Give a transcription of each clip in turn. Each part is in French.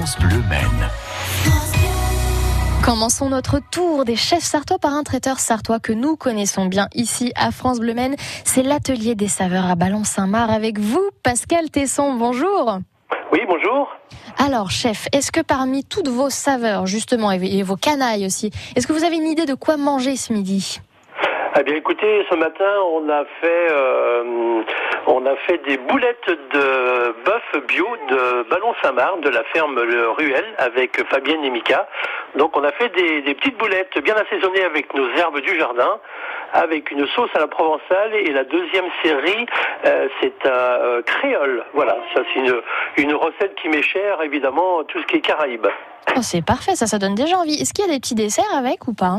France Bleu Maine. Commençons notre tour des chefs sartois par un traiteur sartois que nous connaissons bien ici à France Bleu Maine. C'est l'atelier des saveurs à Ballon-Saint-Marc avec vous, Pascal Tesson. Bonjour. Oui, bonjour. Alors, chef, est-ce que parmi toutes vos saveurs, justement, et vos canailles aussi, est-ce que vous avez une idée de quoi manger ce midi? Eh bien, écoutez, ce matin, on a fait, euh, on a fait des boulettes de bœuf bio de Ballon-Saint-Marc, de la ferme Le Ruel, avec Fabienne et Mika. Donc, on a fait des, petites boulettes bien assaisonnées avec nos herbes du jardin, avec une sauce à la provençale. Et la deuxième série, euh, c'est un euh, créole. Voilà, ça c'est une, une recette qui m'est chère, évidemment, tout ce qui est Caraïbes. Oh, c'est parfait, ça, ça donne déjà envie. Est-ce qu'il y a des petits desserts avec ou pas?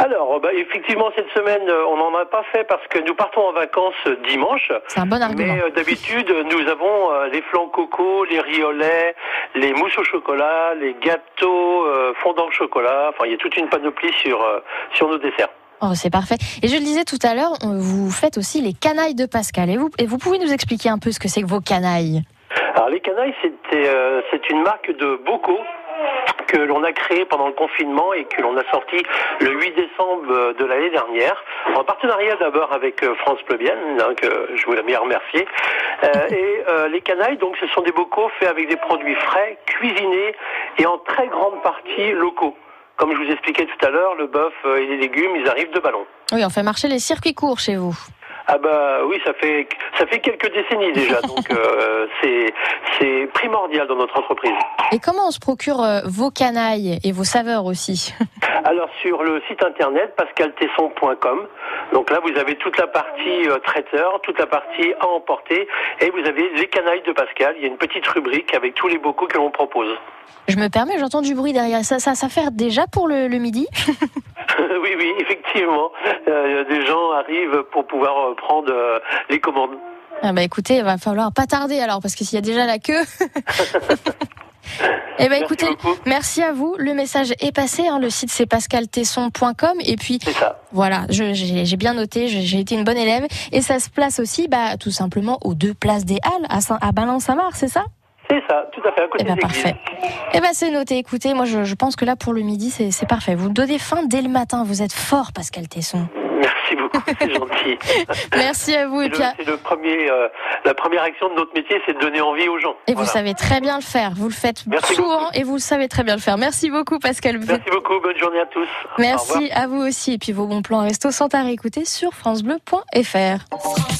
Alors, bah, effectivement, cette semaine, euh, on n'en a pas fait parce que nous partons en vacances dimanche. C'est un bon argument. Mais euh, d'habitude, nous avons euh, les flancs coco, les riolets, les mousses au chocolat, les gâteaux fondants au chocolat. Enfin, il y a toute une panoplie sur, sur nos desserts. Oh, c'est parfait. Et je le disais tout à l'heure, vous faites aussi les canailles de Pascal. Et vous, et vous pouvez nous expliquer un peu ce que c'est que vos canailles? Alors, les canailles, c'est une marque de bocaux que l'on a créé pendant le confinement et que l'on a sorti le 8 décembre de l'année dernière, en partenariat d'abord avec euh, France Bleu hein, que je voulais bien remercier. Euh, et euh, les canailles, donc, ce sont des bocaux faits avec des produits frais, cuisinés et en très grande partie locaux. Comme je vous expliquais tout à l'heure, le bœuf et les légumes, ils arrivent de ballon. Oui, on fait marcher les circuits courts chez vous. Ah bah oui, ça fait ça fait quelques décennies déjà, donc euh, c'est c'est primordial dans notre entreprise. Et comment on se procure euh, vos canailles et vos saveurs aussi Alors sur le site internet pascaltesson.com. Donc là vous avez toute la partie euh, traiteur, toute la partie à emporter et vous avez les canailles de Pascal. Il y a une petite rubrique avec tous les bocaux que l'on propose. Je me permets, j'entends du bruit derrière. Ça, ça, ça fait déjà pour le, le midi Oui, oui, effectivement. Euh, des gens arrivent pour pouvoir euh, prendre euh, les commandes. Ah bah écoutez, il va falloir pas tarder alors, parce que s'il y a déjà la queue. Eh ben écoutez, merci à vous. Le message est passé. Hein. Le site c'est pascaltesson.com et puis voilà, j'ai bien noté. J'ai été une bonne élève et ça se place aussi, bah tout simplement aux deux places des Halles à, Saint, à Balin-Saint-Marc, c'est ça? C'est ça, tout à fait à côté eh ben, parfait. Eh ben c'est noté. Écoutez, moi je, je, pense que là pour le midi c'est parfait. Vous donnez faim dès le matin. Vous êtes fort, Pascal Tesson. Merci beaucoup, c'est gentil. Merci à vous. C'est le, premier, euh, la première action de notre métier, c'est de donner envie aux gens. Et vous savez très bien le faire. Vous le faites souvent et vous le savez très bien le faire. Merci beaucoup, Pascal. Merci beaucoup. Bonne journée à tous. Merci à vous aussi. Et puis vos bons plans resto sont à réécouter sur francebleu.fr.